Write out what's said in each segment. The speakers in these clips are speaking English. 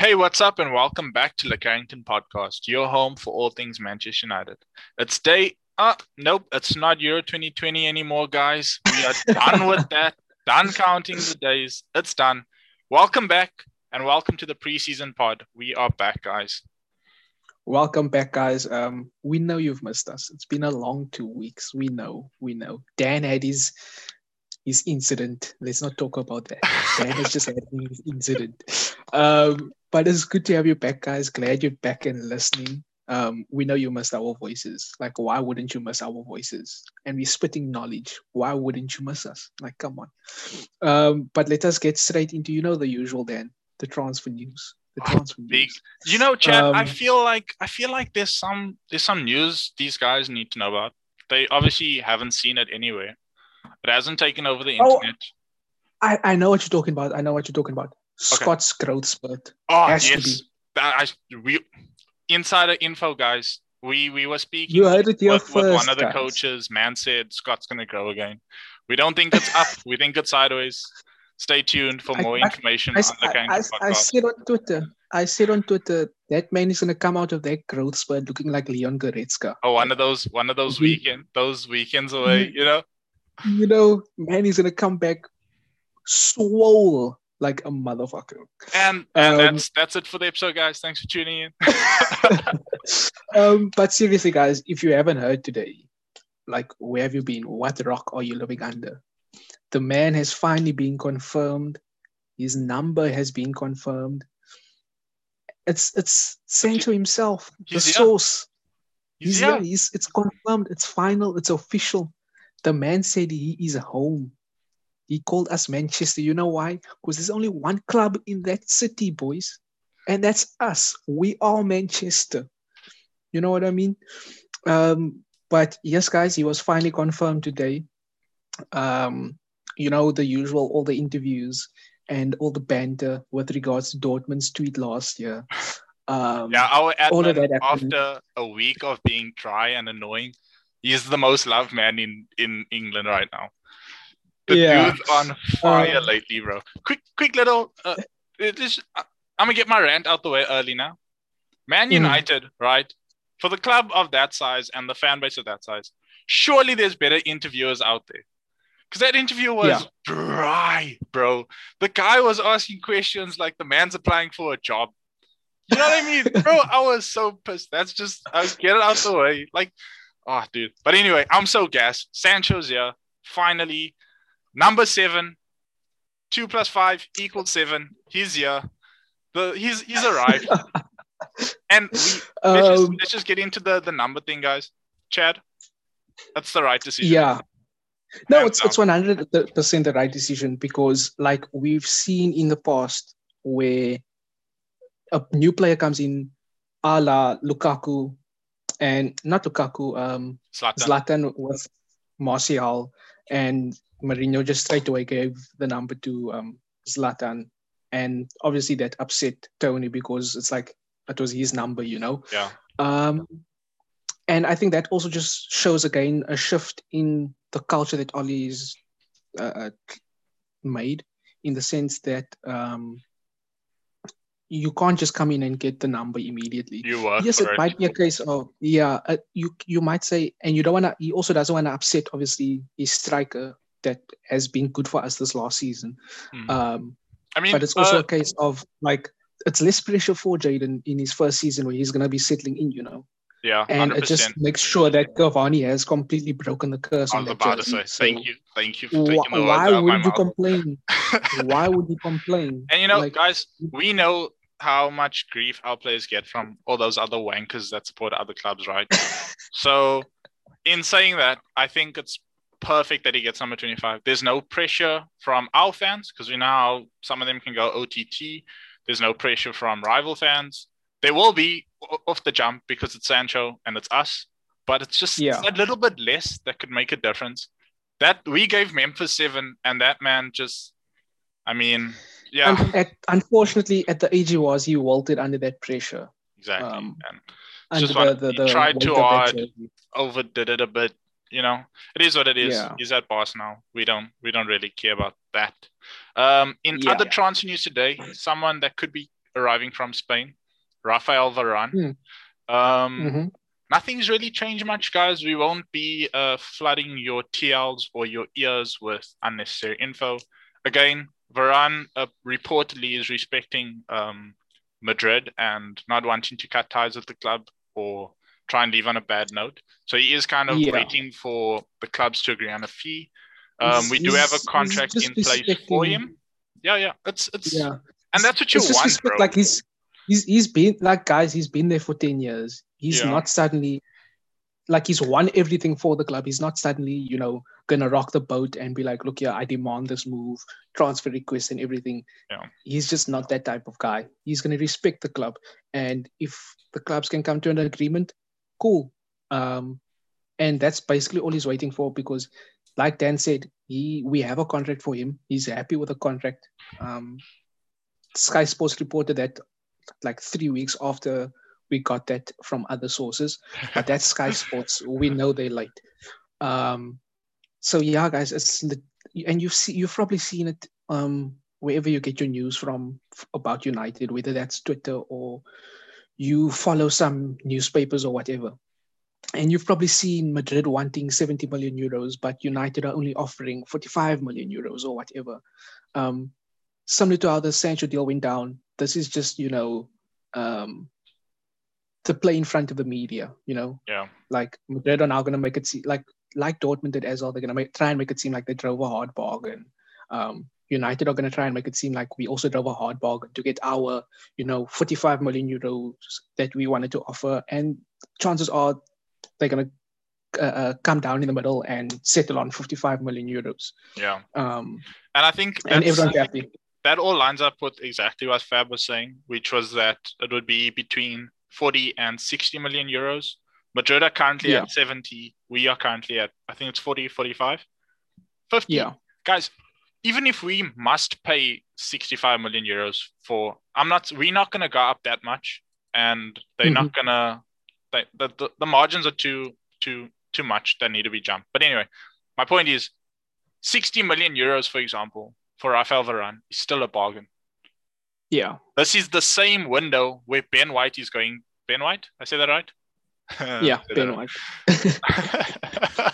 Hey, what's up, and welcome back to the Carrington Podcast, your home for all things Manchester United. It's day. Uh, nope, it's not Euro 2020 anymore, guys. We are done with that. Done counting the days. It's done. Welcome back, and welcome to the preseason pod. We are back, guys. Welcome back, guys. Um, we know you've missed us. It's been a long two weeks. We know. We know. Dan had his his incident. Let's not talk about that. Dan has just had his incident. Um, but it's good to have you back, guys. Glad you're back and listening. Um, we know you miss our voices. Like, why wouldn't you miss our voices? And we're spitting knowledge. Why wouldn't you miss us? Like, come on. Um, but let us get straight into, you know, the usual, Dan, the transfer news. The transfer Big. news. You know, Chad. I Um, feel like I feel like there's some there's some news these guys need to know about. They obviously haven't seen it anywhere. It hasn't taken over the Oh. internet. I, I know what you're talking about. I know what you're talking about. Scott's growth spurt. Oh ah, Has to yes, I, we insider info, guys. We we were speaking. You heard it here with, with one first, of the guys. coaches. Man said Scott's gonna grow again. We don't think it's up. we think it's sideways. Stay tuned for more I- information I, on the I, I, I said on Twitter, I said on Twitter, that man is gonna come out of that growth spurt looking like Leon Goretzka. Oh, one of those one of those We- weekend those weekends away. You know. You know, man, he's gonna come back swole like a motherfucker. And, and Um, that's that's it for the episode, guys. Thanks for tuning in. um, but seriously, guys, if you haven't heard today, like where have you been? What rock are you living under? The man has finally been confirmed. His number has been confirmed. It's it's Sancho himself, the here. source. He's He's here. He's, it's confirmed. It's final. It's official. The man said he is home. He called us Manchester. You know why? Because there's only one club in that city, boys. And that's us. We are Manchester. You know what I mean? Um, but yes, guys, he was finally confirmed today. Um, you know, the usual, all the interviews and all the banter with regards to Dortmund's tweet last year. Um, Yeah, our all of admin, that happened. after a week of being dry and annoying, he's the most loved man in, in England right now. The Yeah. dude's on fire Um, lately, bro. Quick, quick little. Uh, it is, I'm gonna get my rant out the way early now. Man Mhm. United, right? For the club of that size and the fan base of that size, surely there's better interviewers out there. Because that interview was Yeah. dry, bro. The guy was asking questions like the man's applying for a job. You know what I mean, bro? I was so pissed. That's just I get it out the way. Like, oh, dude. But anyway, I'm so gassed. Sancho's here. Finally, number seven. Two plus five equals seven. He's here. The he's he's arrived. and we, let's, just, um, let's just get into the the number thing, guys. Chad, that's the right decision. Yeah. No, it's it's one hundred percent the right decision because like we've seen in the past where a new player comes in, a la Lukaku, and not Lukaku, um, Zlatan. Zlatan with Martial, and Mourinho just straight away gave the number to um, Zlatan, and obviously that upset Tony because it's like it was his number, you know. Yeah. Um, and I think that also just shows again a shift in the culture that Ollie's uh, uh, made, in the sense that um, you can't just come in and get the number immediately. You work yes, it might be a case of yeah. Uh, you you might say, and you don't want to. He also doesn't want to upset, obviously, his striker that has been good for us this last season. Mhm. Um, I mean, but it's also uh, a case of like it's less pressure for Jaden in his first season where he's gonna be settling in, you know yeah, and hundred it just makes sure that Cavani has completely broken the curse I on was about to jersey. say, So thank you, thank you for wh- taking the words why out of my would you mouth. complain? why would you complain? And you know, Like- guys, we know how much grief our players get from all those other wankers that support other clubs, right? so, in saying that, I think it's perfect that he gets number 25. There's no pressure from our fans because we know how some of them can go OTT. There's no pressure from rival fans. There will be off the jump because it's Sancho and it's us, but it's just Yeah. a little bit less that could make a difference. That we gave Memphis seven, and that man just, I mean, yeah. At, unfortunately, at the age he was, he wilted under that pressure. Exactly. Um, and just the, the, he the tried too hard. overdid it a bit. You know, it is what it is. Yeah. He's at Boss now. We don't we don't really care about that. Um, in Yeah. other transfer news today, someone that could be arriving from Spain, Rafael Varane. Mm. Um, Mhm. Nothing's really changed much, guys. We won't be uh, flooding your TLs or your ears with unnecessary info. Again, Varane uh, reportedly is respecting um, Madrid and not wanting to cut ties with the club or try and leave on a bad note. So he is kind of Yeah. waiting for the clubs to agree on a fee. Um, we do have a contract in place for him. Yeah, yeah. It's it's Yeah. and that's what you want, respect. Like he's he's he's been like guys, he's been there for 10 years. He's Yeah. not suddenly like he's won everything for the club. He's not suddenly, you know, gonna rock the boat and be like, look, yeah, I demand this move, transfer request and everything. Yeah. He's just not that type of guy. He's gonna respect the club. And if the clubs can come to an agreement, cool. Um and that's basically all he's waiting for because like Dan said, he we have a contract for him. He's happy with the contract. Um Sky Sports reported that like three weeks after we got that from other sources, but that's Sky Sports. We know they're late. Um, so yeah, guys, it's and you've seen you've probably seen it um, wherever you get your news from about United, whether that's Twitter or you follow some newspapers or whatever. And you've probably seen Madrid wanting 70 million euros, but United are only offering 45 million euros or whatever. Um, similar to how the Sancho deal went down, this is just, you know, um, to play in front of the media, you know, yeah. like Madrid are now going to make it seem like, like Dortmund did as well, they're going to make, try and make it seem like they drove a hard bargain. Um, United are going to try and make it seem like we also drove a hard bargain to get our, you know, 45 million euros that we wanted to offer. And chances are they're going to uh, uh, come down in the middle and settle on 55 million euros. Yeah. Um, And I think and everyone's happy. that all lines up with exactly what Fab was saying, which was that it would be between 40 and 60 million euros. Madrid are currently Yeah. at 70. We are currently at, I think it's 40, 45, 50. Yeah. Guys, even if we must pay 65 million euros for, I'm not, we're not going to go up that much. And they're not mm-hmm. going to, the, the, the margins are too, too, too much that need to be jumped. But anyway, my point is 60 million euros, for example, for Rafael Varane is still a bargain. Yeah. This is the same window where Ben White is going. Ben White, I say that right? Yeah. Ben. White.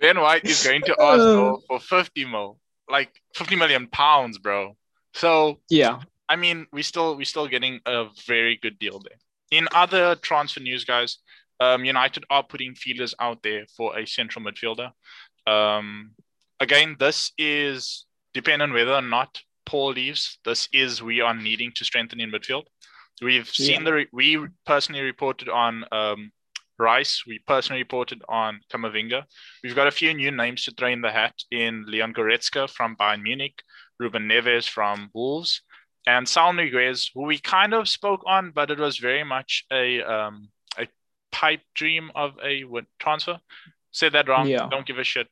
ben White is going to Arsenal for 50 mil, like 50 million pounds, bro. So Yeah. I mean, we still we still getting a very good deal there. In other transfer news, guys, um, United are putting feelers out there for a central midfielder. Um, again, this is dependent on whether or not Paul leaves. This is we are needing to strengthen in midfield. We've seen Yeah. the re- we personally reported on um, Rice. We personally reported on Camavinga. We've got a few new names to throw in the hat in Leon Goretzka from Bayern Munich, Ruben Neves from Wolves, and Saul Niguez, who we kind of spoke on, but it was very much a um, a pipe dream of a transfer. Said that wrong. Yeah. Don't give a shit.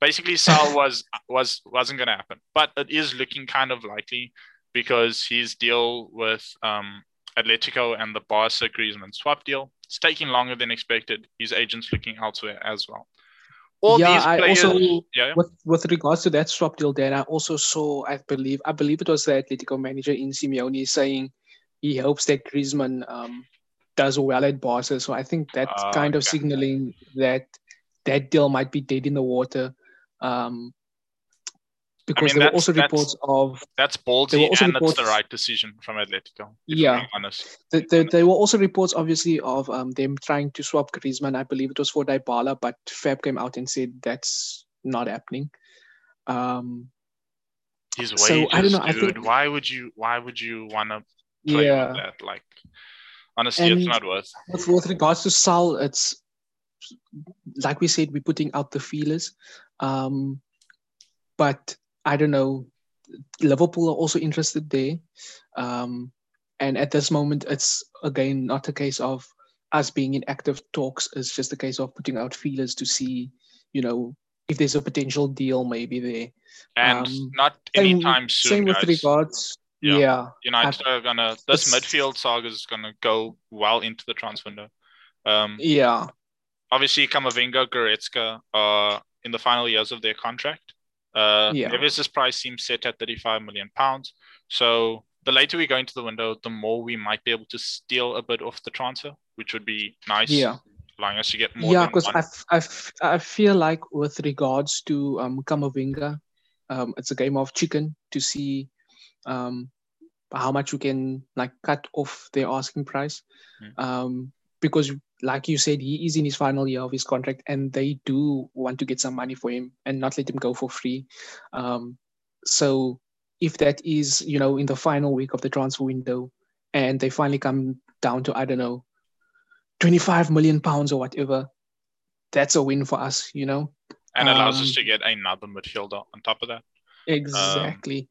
Basically, Sal was was wasn't going to happen, but it is looking kind of likely because his deal with um, Atletico and the Barca Griezmann swap deal it's taking longer than expected. His agent's looking elsewhere as well. All yeah, these I also yeah, with with regards to that swap deal, Dan, I also saw, I believe, I believe it was the Atletico manager in Simeone saying he hopes that Griezmann um, does well at Barca. So I think that's Ah, kind of okay. signaling that that deal might be dead in the water. Um, because mean, there were also reports of That's ballsy also and it's the right decision from Atletico. Yeah. Honest. Th- there, there were also reports, obviously, of um, them trying to swap Griezmann. I believe it was for Dybala, but Fab came out and said that's not happening. Um, His wages, So, I don't know, I think- why would you? Why would you want to play yeah, that? Like, honestly, it's not worth. with, with regards to Sal, it's like we said, we're putting out the feelers. Um, but I don't know. Liverpool are also interested there. Um, and at this moment, it's again not a case of us being in active talks. It's just a case of putting out feelers to see, you know, if there's a potential deal maybe there. And um, not Same- anytime soon, Same with guys. regards. Yeah. Yeah. United are gonna. This midfield saga is gonna go well into the transfer window. Um, Yeah. obviously, Camavinga, Goretzka are in the final years of their contract. Uh, Yeah. Neves' price seems set at 35 million pounds. So the later we go into the window, the more we might be able to steal a bit off the transfer, which would be nice. Yeah. allowing us to get more. yeah, because. I, I, I feel like with regards to um Camavinga, um, it's a game of chicken to see um how much you can like cut off their asking price. Mm. Um, because like you said, he is in his final year of his contract, and they do want to get some money for him and not let him go for free. Um, so if that is you know in the final week of the transfer window, and they finally come down to I don't know 25 million pounds or whatever, that's a win for us, you know? and allows us um, to get another midfielder on top of that. Exactly.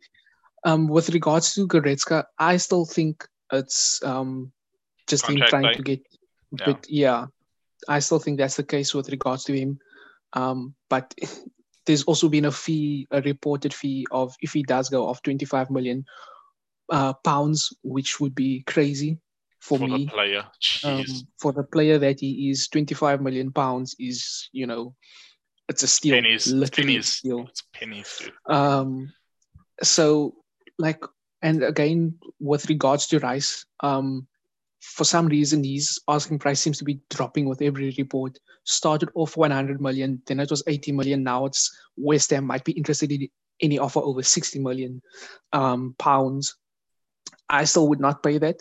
Um, with regards to Goretzka, I still think it's um, just him trying to get, Yeah. but yeah, I still think that's the case with regards to him. Um, but there's also been a fee, a reported fee of if he does go of 25 million uh, pounds, which would be crazy for, for me. the player. um, for the player that he is, 25 million pounds is, you know, it's a steal. pennies. It's literally a pennies. steal. It's pennies, dude. Um, so like, and again, with regards to Rice, um, for some reason, his asking price seems to be dropping with every report. Started off 100 million, then it was 80 million. Now it's West Ham might be interested in any offer over 60 million um, pounds. I still would not pay that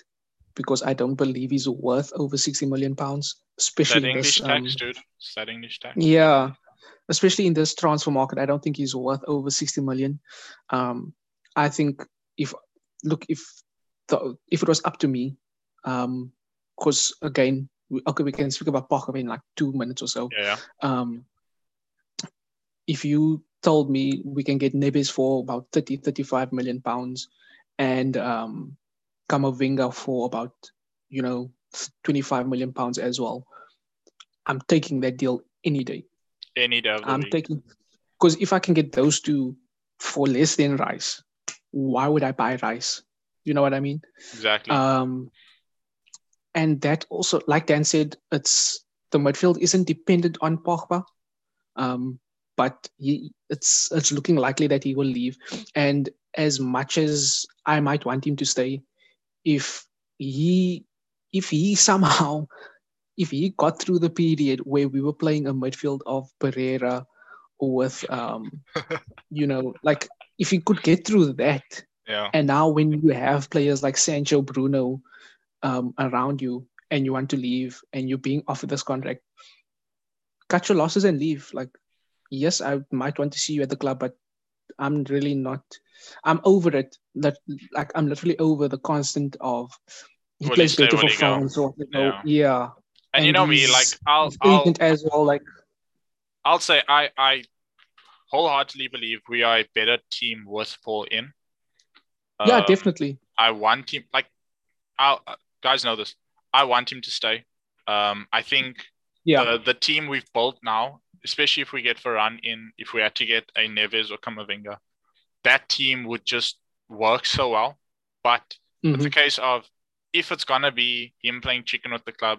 because I don't believe he's worth over 60 million pounds, That especially in English this. tax, Um, dude. It's that English tax. yeah, especially in this transfer market, I don't think he's worth over 60 million. Um, I think if look if the if it was up to me, um, because again, we, okay, we can speak about Parker in like two minutes or so. Yeah. Um, if you told me we can get Neves for about 30, 35 million pounds and um, Camavinga for about, you know, 25 million pounds as well, I'm taking that deal any day. Any day I'm week. taking because if I can get those two for less than rice, why would I buy rice? You know what I mean? exactly. Um, and that also, like Dan said, it's the midfield isn't dependent on Pogba, um, but he, it's it's looking likely that he will leave. And as much as I might want him to stay, if he if he somehow if he got through the period where we were playing a midfield of Pereira with um, you know, like if he could get through that, yeah. and now when you have players like Sancho, Bruno um, around you, and you want to leave, and you're being offered this contract, cut your losses and leave. Like, yes, I might want to see you at the club, but I'm really not. I'm over it. That like I'm literally over the constant of he Will plays better for? France or you know, Yeah. yeah. And, you know me, like I'll I'll as well. Like, I'll say I I wholeheartedly believe we are a better team with Paul in. yeah, Um, definitely. I want him like I'll guys know this. I want him to stay. Um I think Yeah, the, the team we've built now, especially if we get Varane in, if we had to get a Neves or Camavinga, that team would just work so well. But Mhm. it's a case of if it's gonna be him playing chicken with the club,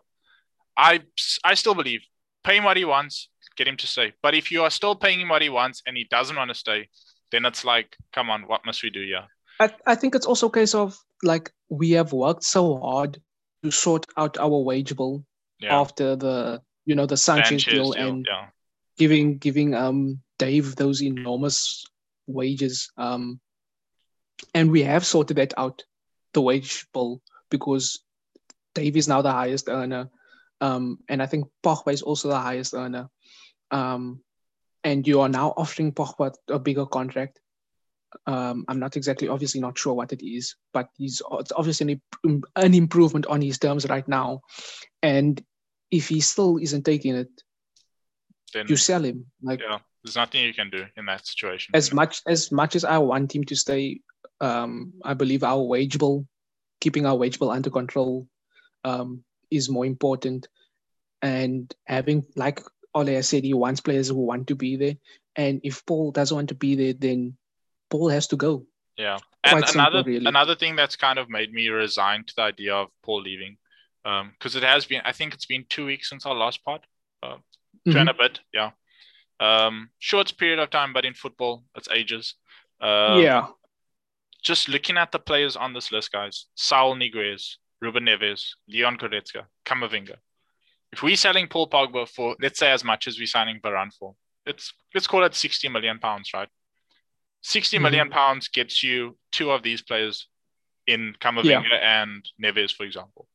I I still believe pay him what he wants, get him to stay. But if you are still paying him what he wants and he doesn't want to stay, then it's like, come on, what must we do here? I, I think it's also a case of like we have worked so hard to sort out our wage bill Yeah, after the you know the Sanchez, Sanchez deal deal, and yeah, giving giving um Dave those enormous wages um and we have sorted that out the wage bill because Dave is now the highest earner um and I think Pogba is also the highest earner um and you are now offering Pogba a bigger contract um, I'm not exactly, obviously, not sure what it is, but he's it's obviously an, an improvement on his terms right now. And if he still isn't taking it, then you sell him. Like yeah, there's nothing you can do in that situation. as much as much as I want him to stay, um, I believe our wage bill, keeping our wage bill under control, um, is more important. And having, like Ole said, he wants players who want to be there. And if Paul doesn't want to be there, then Paul has to go. Yeah. And Quite simple, another really. another thing that's kind of made me resign to the idea of Paul leaving, because it has been I think it's been two weeks since our last pod, uh, Mhm. and a bit, yeah. Um, short period of time, but in football it's ages. Um, yeah. just looking at the players on this list, guys, Saul Niguez, Ruben Neves, Leon Goretzka, Camavinga. If we're selling Paul Pogba for, let's say, as much as we're signing Varane for, it's let's call it 60 million pounds, right? 60 Mhm. million pounds gets you two of these players in Camavinga and Neves, for example.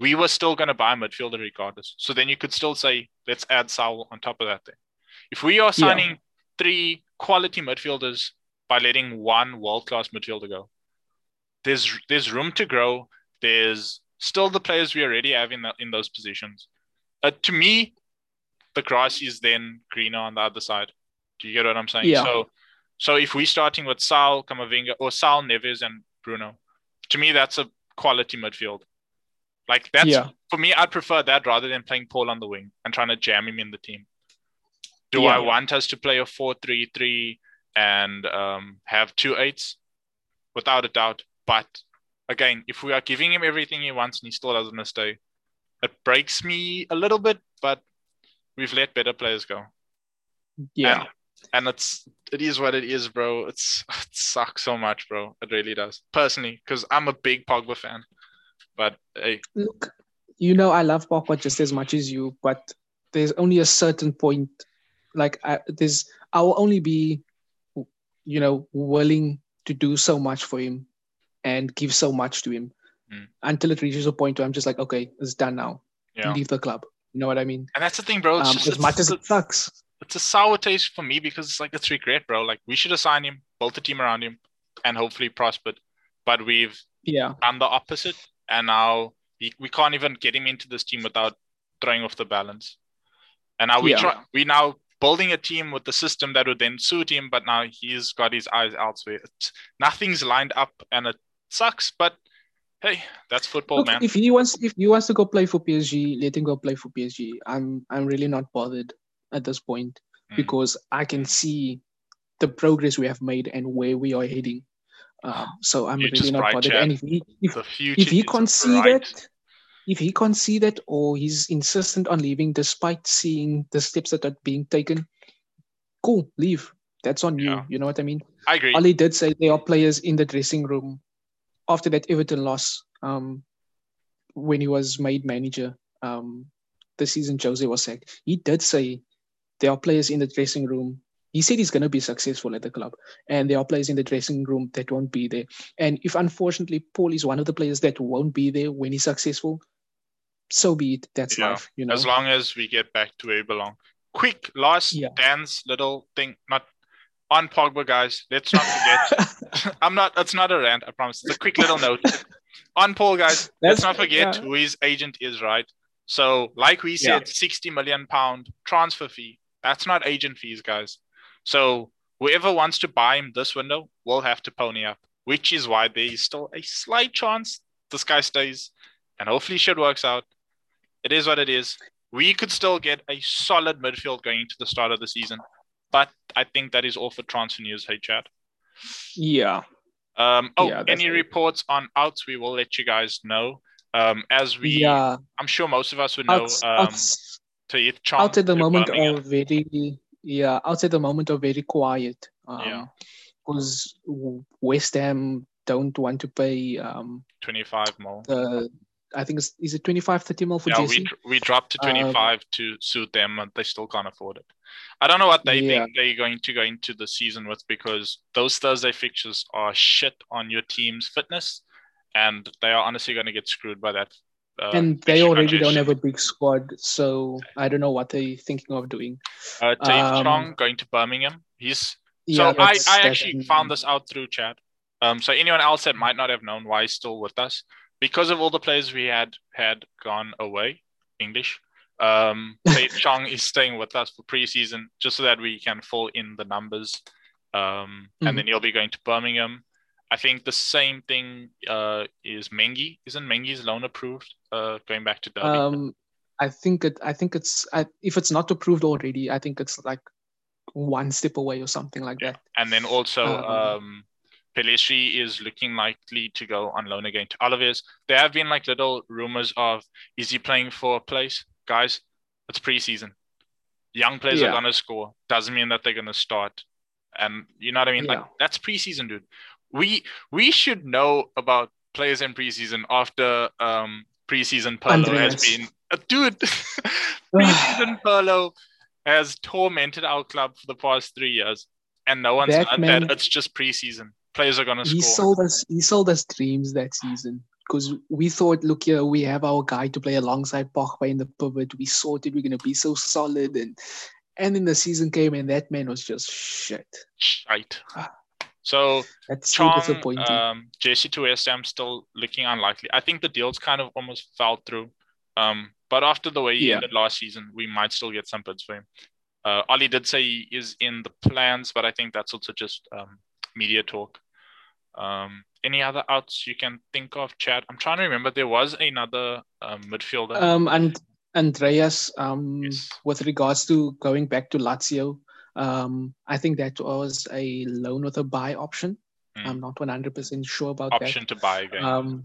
We were still going to buy a midfielder regardless. So then you could still say, let's add Saul on top of that thing. If we are Yeah. signing three quality midfielders by letting one world class midfielder go, there's there's room to grow. There's still the players we already have in, the, in those positions. Uh, to me, the grass is then greener on the other side. Do you get what I'm saying? Yeah. So, so if we're starting with Sal, Camavinga, or Sal, Neves, and Bruno, to me that's a quality midfield. Like that's Yeah. for me. I'd prefer that rather than playing Paul on the wing and trying to jam him in the team. Do I Yeah. want us to play a four-three-three and um, have two eights? Without a doubt. But again, if we are giving him everything he wants and he still doesn't stay, it breaks me a little bit. But we've let better players go. Yeah. And, and it's it is what it is, bro. It's it sucks so much, bro. It really does. Personally, because I'm a big Pogba fan. But hey, Look, you know I love Pogba just as much as you, but there's only a certain point. Like I, there's, I will only be, you know, willing to do so much for him, and give so much to him, Mm. until it reaches a point where I'm just like, okay, it's done now. yeah. Leave the club. You know what I mean? And that's the thing, bro. Um, just as much as it sucks. It's a sour taste for me because it's like it's regret, bro. Like we should assign him, built a team around him, and hopefully prospered. But we've Yeah. done the opposite, and now he, we can't even get him into this team without throwing off the balance. And now we Yeah. try we now building a team with the system that would then suit him, but now he's got his eyes elsewhere. It's, nothing's lined up, and it sucks. But hey, that's football, Look, man. if he wants, if he wants to go play for PSG, let him go play for PSG. I'm, I'm really not bothered at this point Mm. because I can see the progress we have made and where we are heading. Um, so I'm Future's really not bothered. And if he, if, if he is conceded, bright. if he conceded or he's insistent on leaving despite seeing the steps that are being taken, cool, leave. That's on you. You know what I mean? I agree. Ali did say there are players in the dressing room after that Everton loss, um, when he was made manager, um, the season Jose was sacked. He did say there are players in the dressing room. He said he's going to be successful at the club, and there are players in the dressing room that won't be there. And if unfortunately Paul is one of the players that won't be there when he's successful, so be it. That's Yeah, life, you know. as long as we get back to where we belong. Quick, last Yeah. Dan's little thing, not on Pogba, guys. Let's not forget. I'm not. It's not a rant. I promise. It's a quick little note on Paul, guys. let's not forget yeah. who his agent is, right? So, like we said, Yeah. 60 million pound transfer fee. That's not agent fees, guys. So, whoever wants to buy him this window will have to pony up, which is why there is still a slight chance this guy stays, and hopefully shit works out. It is what it is. We could still get a solid midfield going into the start of the season, but I think that is all for transfer news. Hey, Chad. yeah, Um, oh, Yeah, any it. reports on outs? We will let you guys know. Um, as we, yeah. I'm sure most of us would know. Outs- um, outs- it, Chong out at the moment are very yeah out at the moment are very quiet Yeah. um because west ham don't want to pay um 25 more. the i think it's is it 25 30 mil for Yeah, jesse we, we dropped to Um, 25 to suit them, and they still can't afford it. I don't know what they Yeah. think they're going to go into the season with because those Thursday fixtures are shit on your team's fitness, and they are honestly going to get screwed by that. Uh, and they already don't have a big squad so i don't know what they're thinking of doing Uh, Dave um, Chong going to Birmingham. He's yeah, so I, I actually found this out through chat. Um, so anyone else that might not have known why he's still with us, because of all the players we had had gone away, English. Um, Dave Chong is staying with us for preseason just so that we can fill in the numbers. Um, Mhm. and then he'll be going to Birmingham. I think the same thing uh, is Mengi. Isn't Mengi's loan approved? Uh, going back to Derby. um i think it i think it's I, if it's not approved already i think it's like one step away or something like that And then also, Um, um, is looking likely to go on loan again to Oliviers. There have been like little rumors of is he playing for a place? Guys, it's preseason. Young players are gonna score. Doesn't mean that they're gonna start. And you know what I mean? Like Yeah. that's preseason, dude. We we should know about players in preseason after um preseason Pirlo has been uh, dude preseason Pirlo has tormented our club for the past three years, and no one's That man- that it's just preseason. Players are gonna he score. sold us he sold us dreams that season because we thought look here we have our guy to play alongside Pogba in the pivot we it we're going to be so solid and and then the season came and that man was just shit Shite. So that's so Chong, disappointing um, Jesse to West Ham still looking unlikely. I think the deals kind of almost fell through. Um, but after the way he Yeah. ended last season, we might still get some bids for him. Uh, Ollie did say he is in the plans, but I think that's also just um, media talk. Um, any other outs you can think of, Chad? I'm trying to remember. There was another um, midfielder. um and andreas um Yes. with regards to going back to lazio um i think that was a loan with a buy option Mm. i'm not 100% sure about that. option to buy again. um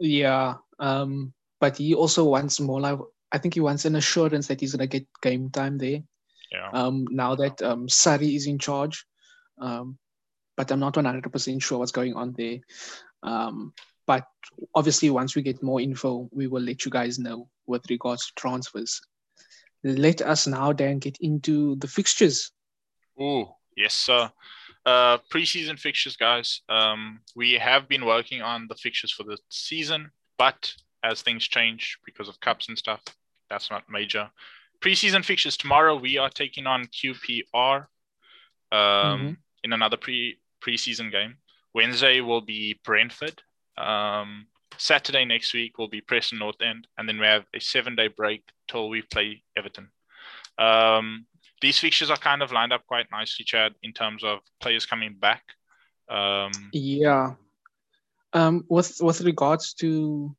yeah um but he also wants more like i think he wants an assurance that he's going to get game time there yeah. um, now that um, Sarri is in charge. Um, but I'm not 100% sure what's going on there. Um, but obviously, once we get more info, we will let you guys know with regards to transfers. Let us now then get into the fixtures. Oh, yes, sir. Uh, preseason fixtures, guys. Um, we have been working on the fixtures for the season, but as things change because of cups and stuff, that's not major. Preseason fixtures tomorrow. We are taking on QPR um, Mhm. in another pre preseason game. Wednesday will be Brentford. Um, Saturday next week will be Preston North End, and then we have a seven day break till we play Everton. Um, these fixtures are kind of lined up quite nicely, Chad, in terms of players coming back. Um, Yeah. Um, with with regards to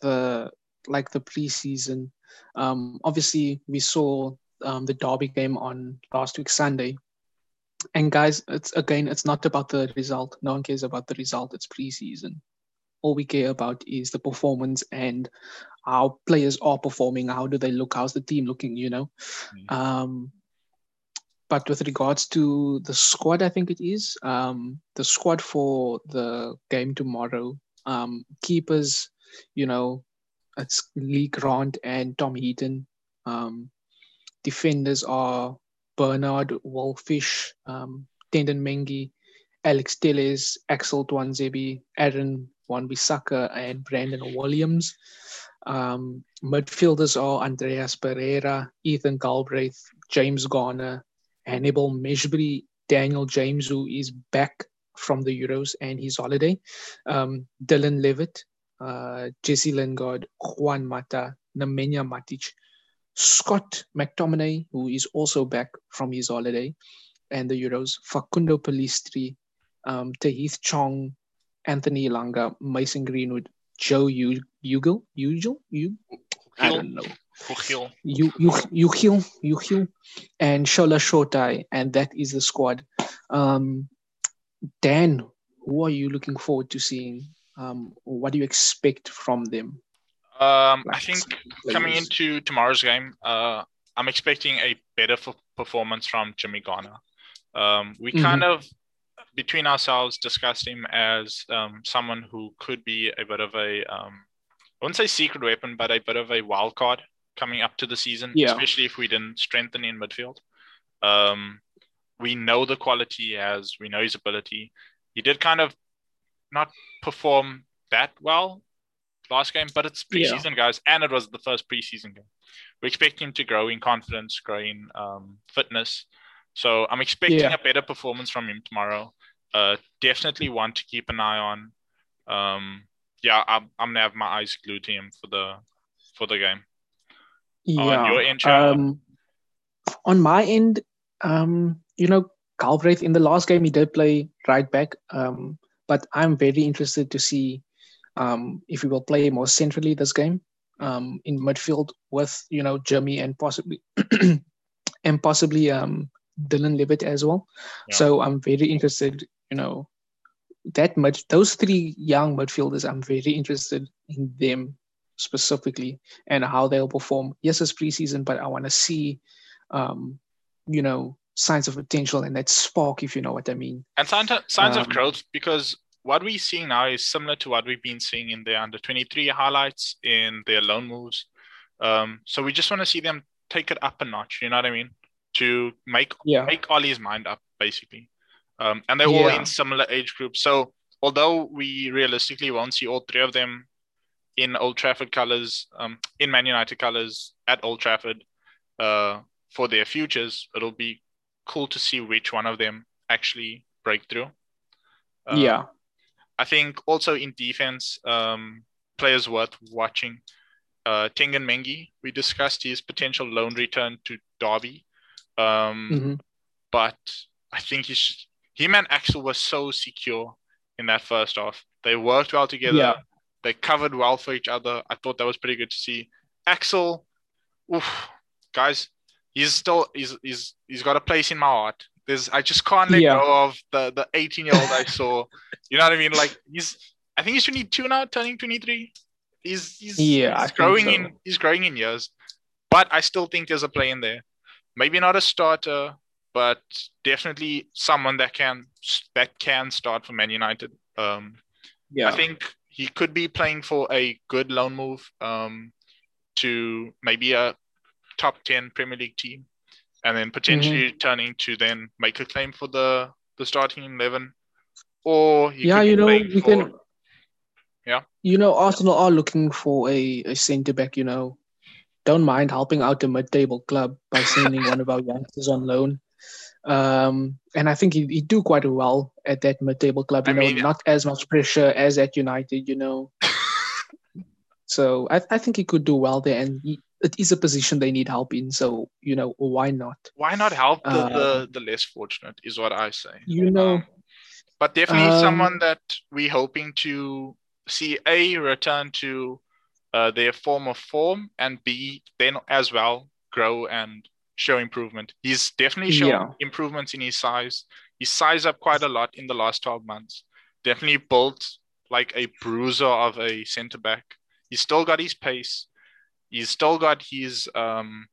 the like the preseason, um, obviously we saw um, the Derby game on last week Sunday. And guys, it's again, it's not about the result. No one cares about the result. It's preseason. All we care about is the performance and how players are performing. How do they look? How's the team looking? You know. Mm. Um, but with regards to the squad, I think it is um, the squad for the game tomorrow. Um, keepers, you know, it's Lee Grant and Tom Heaton. Um, defenders are Bernard Wolfish, um, Teden Mengi, Alex Telles, Axel Tuanzebe, Aaron Wan-Bissaka, and Brandon Williams. Um, midfielders are Andreas Pereira, Ethan Galbraith, James Garner, Hannibal Mejbri, Daniel James, who is back from the Euros and his holiday, um, Dylan Levitt, uh, Jesse Lingard, Juan Mata, Nemanja Matic, Scott McTominay, who is also back from his holiday and the Euros, Facundo Pellistri, um, Tahith Chong, Anthony Elanga, Mason Greenwood, Joe Hugill, Ugel, U- I don't know. Gugil. You you you heal you and Shola Shoretire and that is the squad. Um, Dan, who are you looking forward to seeing? Um, what do you expect from them? Um, I think coming into tomorrow's game, uh, I'm expecting a better f- performance from Jimmy Garner. Um, we Mhm. kind of, between ourselves, discussed him as um, someone who could be a bit of a, um, I wouldn't say secret weapon, but a bit of a wild card coming up to the season, Yeah. especially if we didn't strengthen in midfield. Um, we know the quality he has, we know his ability. He did kind of not perform that well last game, but it's Yeah. preseason, guys, and it was the first preseason game. We expect him to grow in confidence, grow in um, fitness. So I'm expecting Yeah. a better performance from him tomorrow. Uh, definitely one to keep an eye on. Um, yeah, I'm, I'm gonna have my eyes glued to him for the for the game. Yeah. your end, um, on my end, um, you know, Galbraith in the last game he did play right back. Um, but I'm very interested to see um, if he will play more centrally this game um, in midfield with you know Jimmy and possibly and possibly um, Dylan Levitt as well. Yeah. So I'm very interested. You know, that much those three young midfielders. I'm very interested in them specifically and how they'll perform. Yes, it's preseason, but I want to see, um, you know, signs of potential and that spark, if you know what I mean. And signs of, signs of Um, growth because what we're seeing now is similar to what we've been seeing in their under 23 highlights, in their loan moves. Um, so we just want to see them take it up a notch. You know what I mean? To make Yeah. make Ollie's mind up, basically. Um, and they're all in similar age groups. So although we realistically won't see all three of them in Old Trafford colors, um, in Man United colors at Old Trafford uh, for their futures, it'll be cool to see which one of them actually break through. Uh, yeah. I think also in defense, um, players worth watching. Uh, Teden Mengi, we discussed his potential loan return to Derby. Um, hmm but I think he's, him and Axel were so secure in that first half. They worked well together. Yeah. They covered well for each other. I thought that was pretty good to see. Axel, oof, guys, he's still he's he's he's got a place in my heart. There's I just can't let Yeah. go of the the 18 year old I saw. You know what I mean? Like he's I think he's 22 now, turning 23. He's he's, Yeah, he's growing so. in he's growing in years, but I still think there's a play in there. Maybe not a starter, but definitely someone that can that can start for Man United. Um, Yeah. I think he could be playing for a good loan move um, to maybe a top 10 Premier League team and then potentially Mm-hmm. turning to then make a claim for the, the starting 11. Or he yeah, you know, we for- can. Yeah. You know, Arsenal are looking for a, a centre back. You know, don't mind helping out a mid-table club by sending one of our youngsters on loan. Um, and I think he he do quite well at that mid-table club. I You know, mean- not as much pressure as at United. You know, so I I think he could do well there, and he, it is a position they need help in. So you know, why not? Why not help the, Uh, the, the less fortunate, is what I say. You know, Um, but definitely Um, someone that we're hoping to see A, return to uh, their form of form, and B, then as well grow and show improvement. He's definitely shown Yeah. improvements in his size. He's sized up quite a lot in the last 12 months. Definitely built like a bruiser of a center back. He's still got his pace. He's still got his um,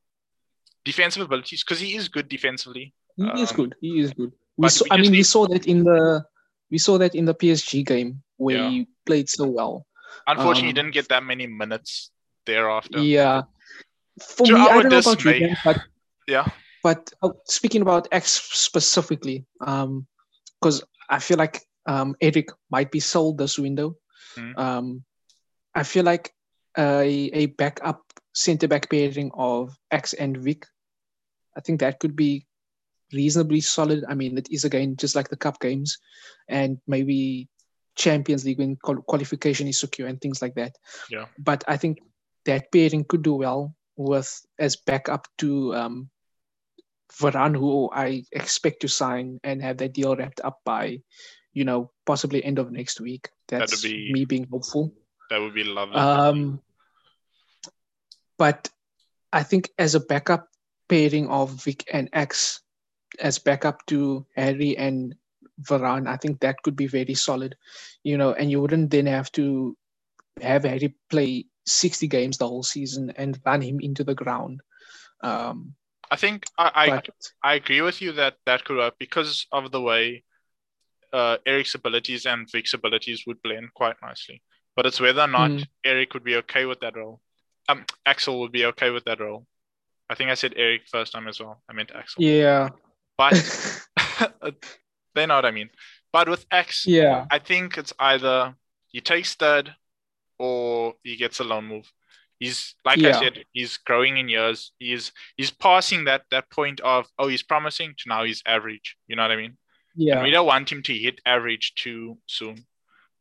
defensive abilities because he is good defensively. He is Um, good. He is good. We saw, I mean, we saw that in the we saw that in the PSG game where Yeah. he played so well. Unfortunately, he Um, didn't get that many minutes thereafter. Yeah. For To me, I our don't know about you. But Yeah. but uh, speaking about X specifically, um, because I feel like um Eric might be sold this window. Hmm. Um, I feel like a a backup centre back pairing of X and Vic. I think that could be reasonably solid. I mean, it is again just like the cup games, and maybe Champions League when qualification is secure and things like that. Yeah. But I think that pairing could do well with as backup to um, Varane, who I expect to sign and have that deal wrapped up by, you know, possibly end of next week. That'd That's be- me being hopeful. That would be lovely. Um, but I think as a backup pairing of Vic and X, as backup to Harry and Varane, I think that could be very solid. You know, and you wouldn't then have to have Harry play 60 games the whole season and run him into the ground. Um, I think I, I, but I agree with you that that could work because of the way uh, Eric's abilities and Vic's abilities would blend quite nicely. But it's whether or not Mm. Eric would be okay with that role. Um, Axel would be okay with that role. I think I said Eric first time as well. I meant Axel. yeah, But they know what I mean. But with X, yeah, I think it's either he takes third or he gets a loan move. He's like I said, he's growing in years. He's he's passing that that point of oh he's promising to now he's average. You know what I mean? yeah, We don't want him to hit average too soon.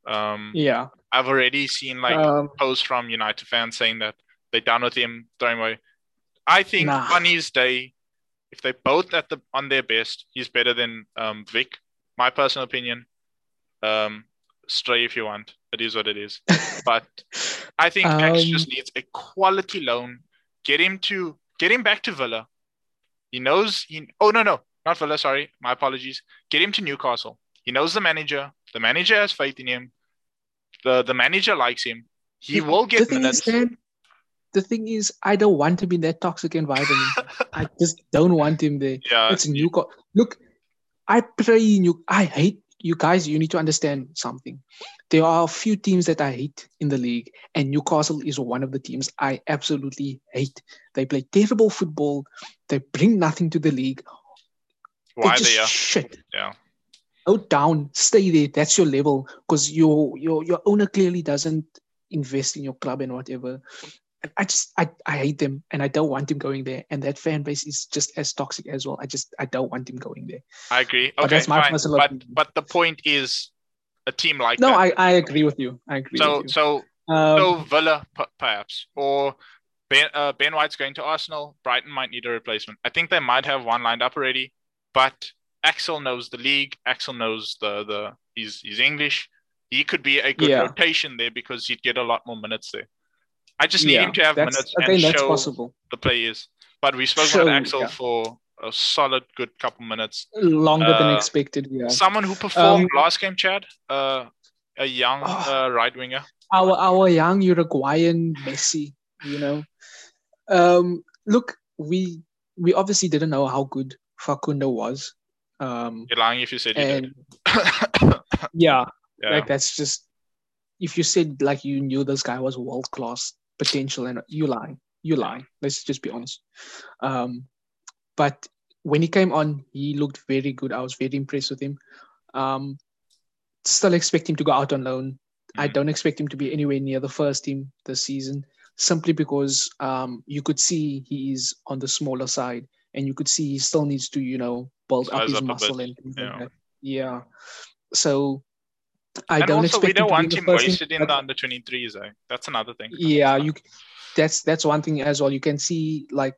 Um, yeah. I've already seen like um, posts from United fans saying that they're done with him, throwing away. I think Nah. on his day, if they both at the on their best, he's better than um, Vic. My personal opinion. Um, stray if you want. It is what it is. But I think Um, just needs a quality loan. Get him to get him back to Villa. He knows he oh no no not Villa, sorry. My apologies. Get him to Newcastle. He knows the manager. The manager has faith in him. The the manager likes him. He The- will the get thing minutes. Is, Dan, the thing is, I don't want him in that toxic environment. I just don't want him there. Yeah, It's new. Co- Look, I pray you. I hate you guys. You need to understand something. There are a few teams that I hate in the league, and Newcastle is one of the teams I absolutely hate. They play terrible football. They bring nothing to the league. why they just shit. Yeah. Go down, stay there. That's your level because your your your owner clearly doesn't invest in your club and whatever. I just I, I hate them and I don't want him going there. And that fan base is just as toxic as well. I just I don't want him going there. I agree. Okay, But that's my fine. personal But opinion. but the point is, a team like No, that. I, I agree with you. I agree so with you. so Um, so Villa p- perhaps or Ben uh, Ben White's going to Arsenal. Brighton might need a replacement. I think they might have one lined up already, but Axel knows the league. Axel knows the the he's he's English. He could be a good Yeah. rotation there because he'd get a lot more minutes there. I just need yeah, him to have minutes and show possible. the players. But we spoke about Axel yeah. for a solid good couple minutes. Longer than uh, expected. Yeah. Someone who performed Um, last game, Chad, uh, a young Oh. uh, right winger. our our young Uruguayan Messi, you know. Um, look, we we obviously didn't know how good Facundo was. Um, You're lying if you said you did. yeah, yeah. like that's just if you said like you knew this guy was world class potential, and you lie, you lie. Let's just be honest. Um, but when he came on, he looked very good. I was very impressed with him. Um, still expect him to go out on loan. I Mhm. don't expect him to be anywhere near the first team this season, simply because um, you could see he is on the smaller side, and you could see he still needs to, you know, build up his up muscle and yeah. like. Yeah. So I and don't also, expect we don't to want be him in wasted team, in the under 23s, eh? That's another thing. yeah you that's that's one thing as well you can see like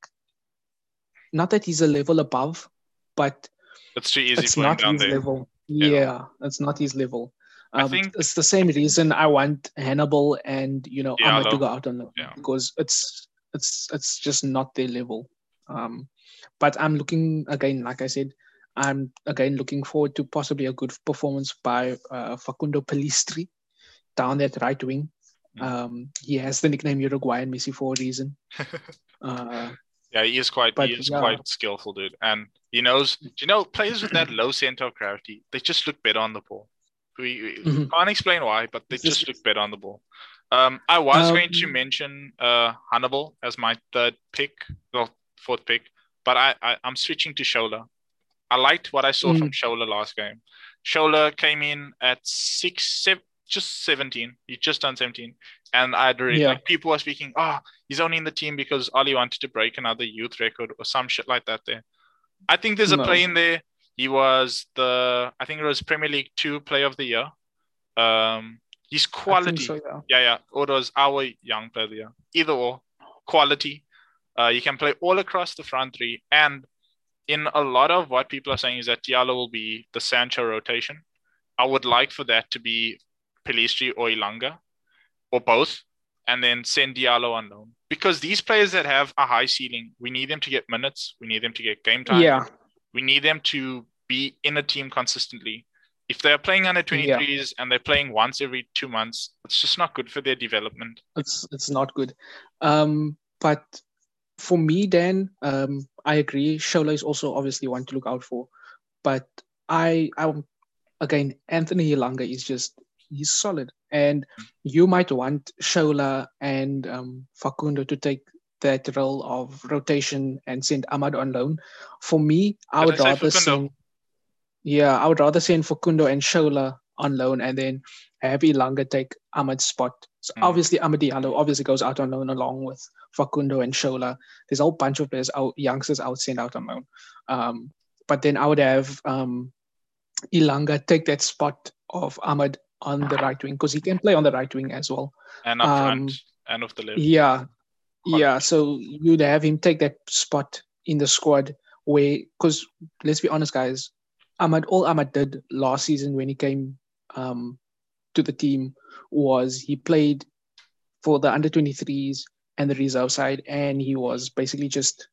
not that he's a level above but It's too easy it's not down his there. level Yeah. yeah. it's not his level I um, think- it's the same reason i want hannibal and you know Amad to go out on Yeah. because it's it's it's just not their level um but i'm looking again like i said i'm again looking forward to possibly a good performance by uh, facundo Pellistri down that right wing Mm. um, he has the nickname Uruguayan Messi for a reason. uh, Yeah, he is quite But, he is yeah. quite skillful, dude. And he knows do you know, players with that low center of gravity, they just look better on the ball. We, we Mhm. can't explain why, but they just look better on the ball. Um, I was going to Um, mention uh, Hannibal as my third pick, well, fourth pick, but I, I I'm switching to Shola. I liked what I saw from Shola last game. Shola came in at six, seven, just 17. He just turned 17. And I'd already, Yeah. like, people were speaking, oh, he's only in the team because Ole wanted to break another youth record or some shit like that there. I think there's a No. play in there. He was the, I think it was Premier League 2 player of the year. Um, his quality. so, yeah. Yeah, yeah. Or it was our young player of the year. Either or. Quality. Uh, you can play all across the front three. And in a lot of what people are saying is that Diallo will be the Sancho rotation. I would like for that to be Pellistri or Elanga or both, and then send Diallo on loan. Because these players that have a high ceiling, we need them to get minutes. We need them to get game time. Yeah, We need them to be in a team consistently. If they're playing under 23s and they're playing once every two months, it's just not good for their development. it's it's not good. Um, but for me, Dan, um, I agree. Shola is also obviously one to look out for. But I, I again, Anthony Elanga is just he's solid, and you might want Shola and um, Facundo to take that role of rotation and send Amad on loan. For me, I would I rather send. Yeah, I would rather send Facundo and Shola on loan, and then have Elanga take Amad's spot. So Mm. obviously, Amad Diallo obviously goes out on loan along with Facundo and Shola. There's a whole bunch of players out, youngsters out sent out on loan. Um, but then I would have um, Elanga take that spot of Amad on the right wing because he can play on the right wing as well. And up Um, front and off the left. Yeah, yeah. So you'd have him take that spot in the squad where, because let's be honest, guys, Amad all Amad did last season when he came um, to the team was he played for the under 23s and the reserve side, and he was basically just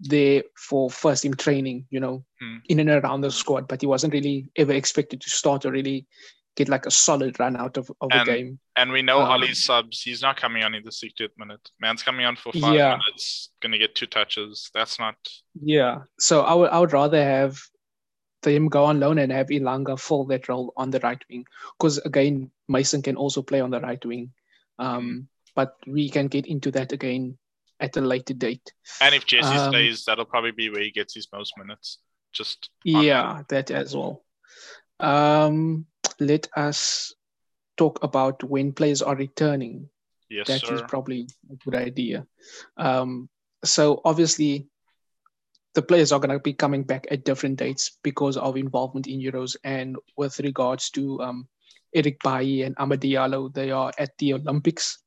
there for first team training, you know, Hmm. in and around the squad, but he wasn't really ever expected to start or really get like a solid run out of, of And- a game. And we know Um, Ole's subs. He's not coming on in the 60th minute. Man's coming on for five Yeah. minutes. Gonna get two touches. That's not. Yeah. So I would I would rather have them go on loan and have Elanga fill that role on the right wing. Because again, Mason can also play on the right wing. Um, but we can get into that again at a later date. And if Jesse Um, stays, that'll probably be where he gets his most minutes. Just Yeah, that as well. Um, let us talk about when players are returning. yes, That is probably a good idea. Um, so obviously, the players are going to be coming back at different dates because of involvement in Euros. And with regards to um, Eric Bailly and Amad Diallo, they are at the Olympics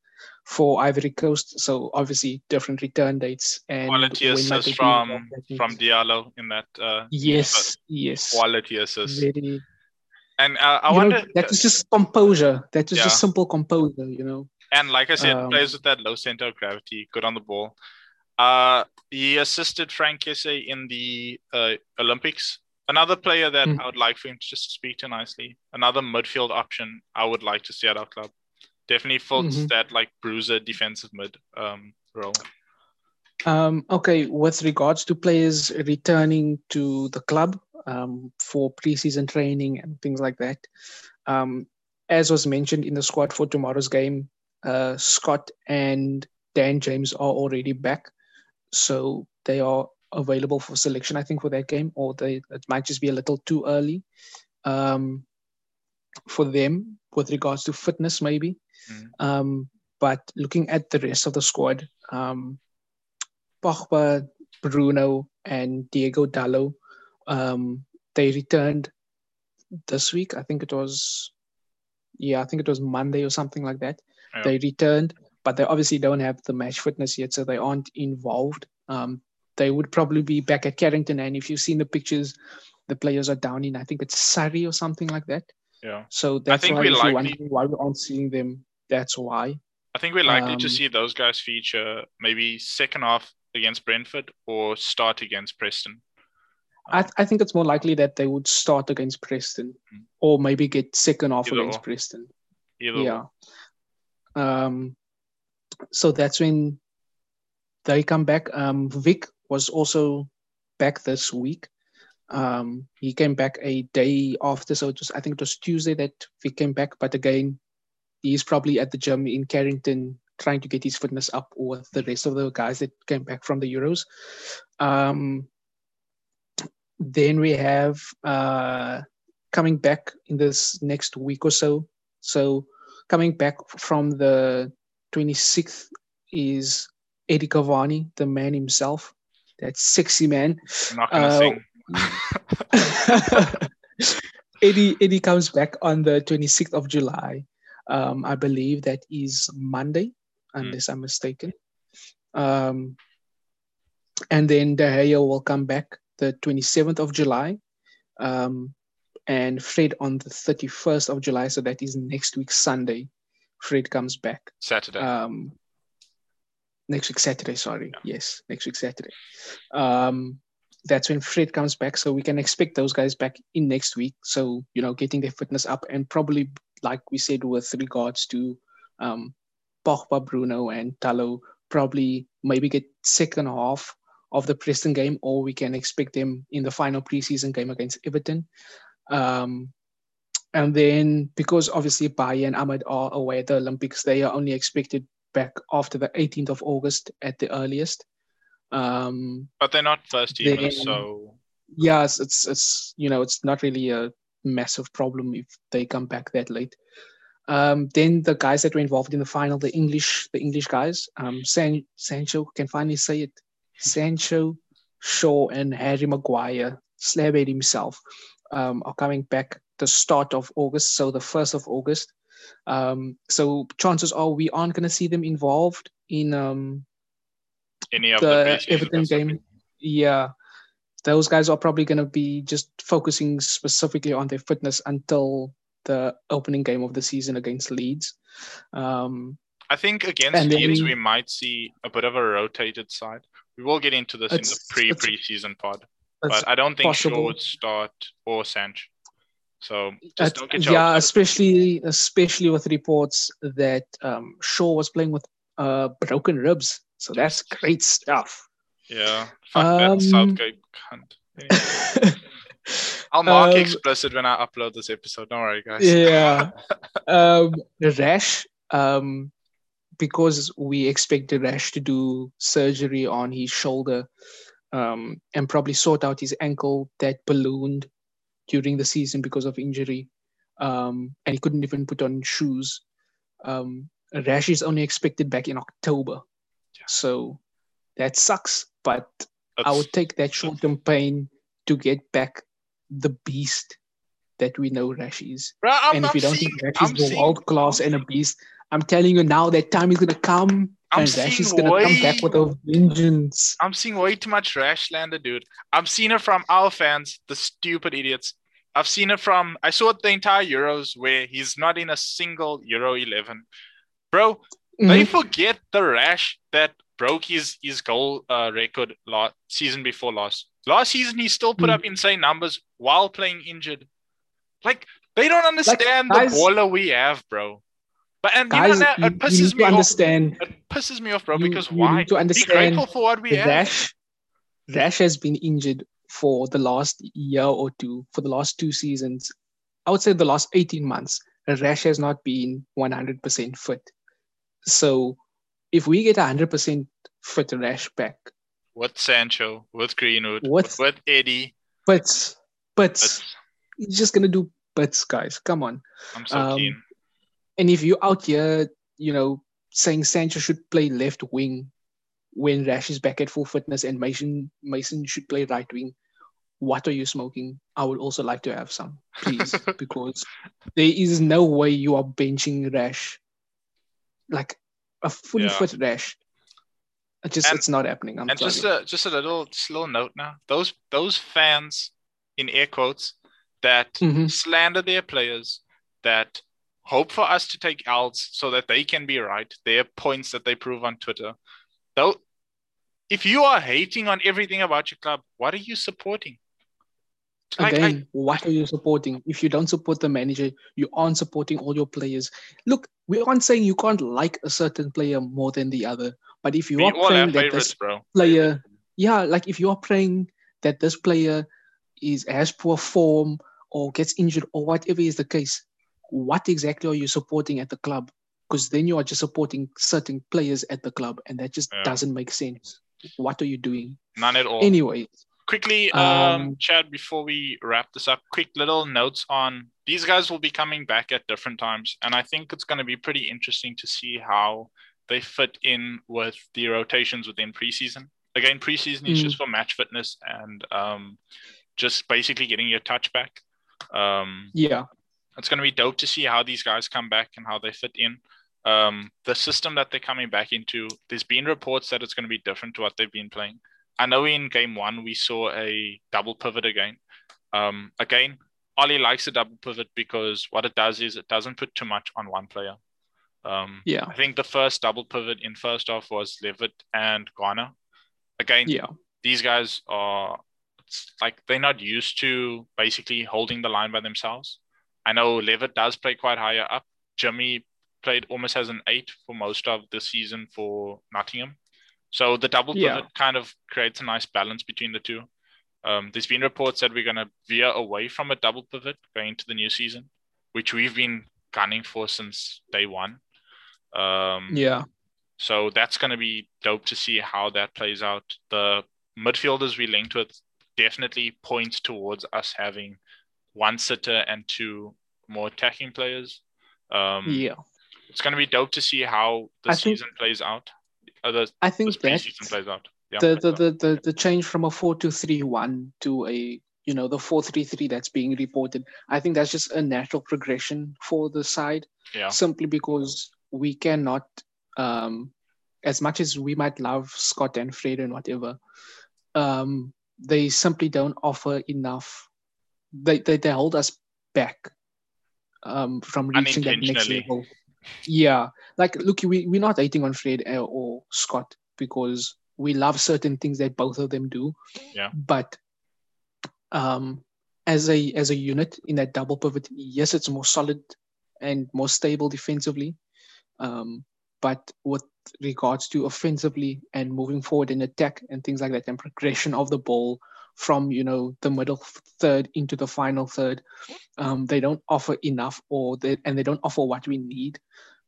for Ivory Coast. So obviously, different return dates. And quality assist from involved, I think. from Diallo in that. Uh, Yes, yes. quality assist. Very, And uh, I you know, wonder. that is just composure. That is Yeah. just simple composure, you know. And like I said, Um, plays with that low center of gravity, good on the ball. Uh, he assisted Franck Kessie in the uh, Olympics. Another player that Mm. I would like for him to just speak to nicely. Another midfield option I would like to see at our club. Definitely fills Mhm. that like bruiser defensive mid um, role. Um, okay, with regards to players returning to the club um, for preseason training and things like that, um, as was mentioned in the squad for tomorrow's game, uh, Scott and Dan James are already back, so they are available for selection. I think for that game, or they it might just be a little too early um, for them with regards to fitness, maybe. Mm. Um, but looking at the rest of the squad, um, Pogba, Bruno, and Diogo Dalot, um, they returned this week. I think it was, yeah, I think it was Monday or something like that. Yeah. They returned, but they obviously don't have the match fitness yet, so they aren't involved. Um, they would probably be back at Carrington, and if you've seen the pictures, the players are down in, I think it's Surrey or something like that. Yeah. So that's think why we if you're likely- wondering why we aren't seeing them, that's why. I think we're likely to Um, see those guys feature maybe second half against Brentford or start against Preston. I, th- I think it's more likely that they would start against Preston Mm. or maybe get second off Either against or. Preston. Either Yeah. Um, so that's when they come back. Um, Vic was also back this week. Um, he came back a day after, so it was, I think it was Tuesday that Vic came back. But again, he's probably at the gym in Carrington trying to get his fitness up with the rest of the guys that came back from the Euros. Um, then we have uh, coming back in this next week or so. So coming back from the 26th is Eddie Cavani, the man himself, that sexy man. I'm not gonna Uh, sing. Eddie Eddie comes back on the 26th of July. Um, I believe that is Monday, unless I'm mistaken. Um, and then De Gea will come back the 27th of July. Um, and Fred on the 31st of July. So that is next week, Sunday. Fred comes back. Saturday. Um, next week Saturday, sorry. Yes, next week Saturday. Um, that's when Fred comes back, so we can expect those guys back in next week. So you know, getting their fitness up, and probably like we said with regards to um, Pogba, Bruno, and Dalot, probably maybe get second half of the Preston game, or we can expect them in the final preseason game against Everton. Um, and then because obviously Bailly and Amad are away at the Olympics, they are only expected back after the 18th of August at the earliest. Um, but they're not first teamers, so yes, it's it's you know it's not really a massive problem if they come back that late. Um, then the guys that were involved in the final, the English the English guys, um, San, Sancho can finally say it, Sancho, Shaw, and Harry Maguire, Slabhead himself, um, are coming back the start of August, so the first of August. Um, so chances are we aren't going to see them involved in um, any of the, the Everton game, yeah, those guys are probably going to be just focusing specifically on their fitness until the opening game of the season against Leeds. Um, I think against Leeds we might see a bit of a rotated side. We will get into this in the pre preseason pod, but I don't think Shaw would start or Sanch. So just don't get yeah, especially especially with reports that um, Shaw was playing with uh, broken ribs. So that's great stuff. Yeah. Fuck Um, that Southgate cunt. Anyway, I'll mark Um, explicit when I upload this episode. Don't worry, guys. yeah. um, Rash, um, because we expected Rash to do surgery on his shoulder um, and probably sort out his ankle that ballooned during the season because of injury. Um, and he couldn't even put on shoes. Um, Rash is only expected back in October. Yeah. So that sucks, but I That's- would take that short term pain to get back the beast that we know Rash is. Bro, and if you don't seeing, think Rash is the world class and a beast, I'm telling you now that time is gonna come I'm and Rash is gonna come back with a vengeance. I'm seeing way too much Rashlander, dude. I'm seeing it from our fans, the stupid idiots. I've seen it from I saw it the entire Euros where he's not in a single Euro 11. Bro, they Mhm. forget the rash that broke his his goal uh, record last season before last. Last season he still put Mm. up insane numbers while playing injured. Like they don't understand guys- the baller we have, bro. But and Guys, you know that it pisses me to off. understand It pisses me off, bro. You- because you why? need to Be understand grateful for what we have. Rash Rash has been injured for the last year or two, for the last two seasons. I would say the last 18 months. Rash has not been 100% fit. So if we get 100% fit Rash back, with Sancho, with Greenwood, With- with Eddie. but but he's just gonna do bits, guys. Come on. I'm so Um, keen. And if you're out here, you know, saying Sancho should play left wing when Rash is back at full fitness and Mason Mason should play right wing, what are you smoking? I would also like to have some, please, because there is no way you are benching Rash like a fully Yeah. fit Rash. It just And- it's not happening. I'm And sorry. just a just a little just a little note now. Those those fans in air quotes that Mhm. slander their players, that hope for us to take L's so that they can be right, their points that they prove on Twitter. Though if you are hating on everything about your club, what are you supporting? Like, I- Again, what are you supporting? If you don't support the manager, you aren't supporting all your players. Look, we aren't saying you can't like a certain player more than the other, but if you are praying that this bro. player, yeah, like if you are praying that this player is has poor form or gets injured or whatever is the case, what exactly are you supporting at the club? Because then you are just supporting certain players at the club, and that just Yeah. doesn't make sense. What are you doing? None at all. Anyway, quickly, um, Um, Chad, before we wrap this up, quick little notes on these guys will be coming back at different times, and I think it's going to be pretty interesting to see how they fit in with the rotations within preseason. Again, preseason is Mm. just for match fitness and um, just basically getting your touch back. Um, yeah, it's going to be dope to see how these guys come back and how they fit in. Um, the system that they're coming back into, there's been reports that it's going to be different to what they've been playing. I know in game one we saw a double pivot again. Um, again, Ole likes a double pivot because what it does is it doesn't put too much on one player. Um, yeah, I think the first double pivot in first off was Levitt and Garner. Again, yeah. these guys are it's like they're not used to basically holding the line by themselves. I know Levitt does play quite higher up. Jimmy played almost as an eight for most of the season for Nottingham. So the double Yeah. pivot kind of creates a nice balance between the two. Um, there's been reports that we're going to veer away from a double pivot going into the new season, which we've been gunning for since day one. Um, Yeah, so that's going to be dope to see how that plays out. The midfielders we linked with definitely points towards us having one sitter and two more attacking players. Um, yeah. It's going to be dope to see how the I think- season plays out. Uh, the, I the think that preseason plays out. Yeah, the, the, the, the, the change from a 4 2 3 1 to a you know the 4 3 3 that's being reported i think that's just a natural progression for the side yeah, simply because we cannot um as much as we might love scott and fred and whatever um they simply don't offer enough. They they, they hold us back um from reaching that next level yeah like look we, we're not hating on fred or scott because we love certain things that both of them do Yeah. but um as a as a unit in that double pivot, yes, it's more solid and more stable defensively. Um, but with regards to offensively and moving forward in attack and things like that, and progression of the ball from you know the middle third into the final third, um, they don't offer enough, or they, and they don't offer what we need.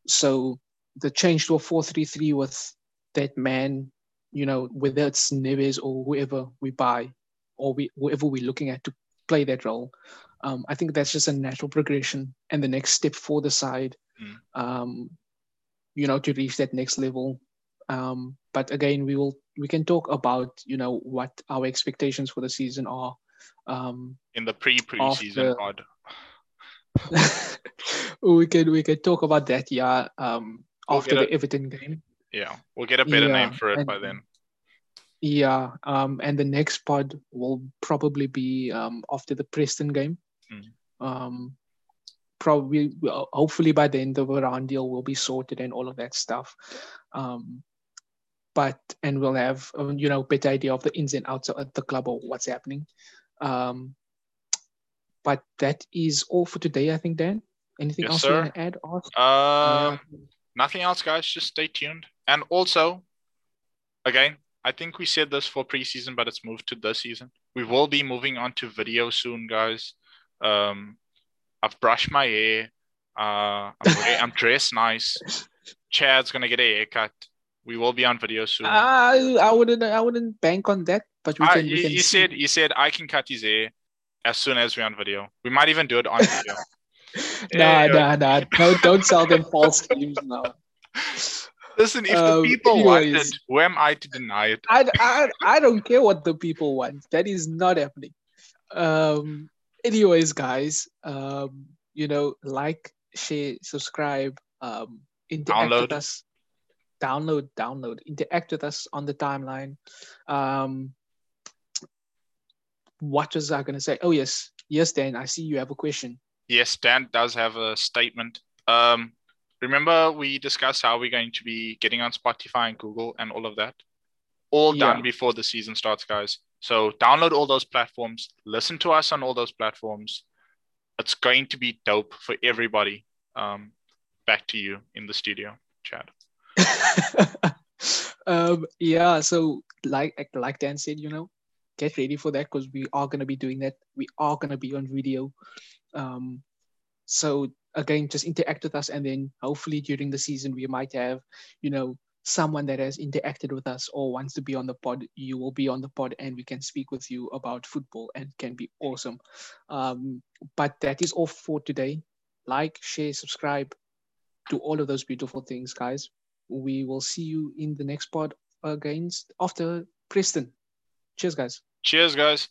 So the change to a four-three-three with that man, you know, whether it's Neves or whoever we buy, or we whoever we're looking at to play that role, um, I think that's just a natural progression and the next step for the side. Mm. Um, you know, to reach that next level. Um, but again, we will we can talk about you know what our expectations for the season are. Um, in the pre preseason pod. we can we can talk about that, yeah. Um, we'll after the a, Everton game. Yeah, we'll get a better yeah, name for it and, by then. Yeah, um, and the next pod will probably be um, after the Preston game. Mm. Um, probably hopefully by the end of the round deal will be sorted and all of that stuff um, but and we'll have um, you know better idea of the ins and outs of the club or what's happening um, but that is all for today i think dan anything yes, else sir. you want to add uh, nothing else guys just stay tuned and also again i think we said this for preseason but it's moved to this season we will be moving on to video soon guys um, I've brushed my hair. Uh, I'm, I'm dressed nice. Chad's gonna get a haircut. We will be on video soon. Uh, I wouldn't. I wouldn't bank on that. But we uh, can. You, we can you said you said I can cut his hair as soon as we're on video. We might even do it on video. nah, nah, nah. No, don't sell them false dreams now. Listen, if um, the people anyways, want it, who am I to deny it? I, I, I don't care what the people want. That is not happening. Um, anyways, guys, um, you know, like, share, subscribe, um, interact download. with us. Download, download, interact with us on the timeline. Um, what was I going to say? Oh, yes. Yes, Dan, I see you have a question. Yes, Dan does have a statement. Um, remember, we discussed how we're going to be getting on Spotify and Google and all of that? All yeah. done before the season starts, guys. So download all those platforms, listen to us on all those platforms. It's going to be dope for everybody. Um, back to you in the studio, Chad. um, yeah, so like like Dan said, you know, get ready for that because we are gonna be doing that. We are gonna be on video. Um, so again, just interact with us, and then hopefully during the season we might have, you know, someone that has interacted with us or wants to be on the pod, you will be on the pod and we can speak with you about football and can be awesome. Um, but that is all for today. Like, share, subscribe, do all of those beautiful things, guys. We will see you in the next part against after Preston. Cheers, guys. Cheers, guys.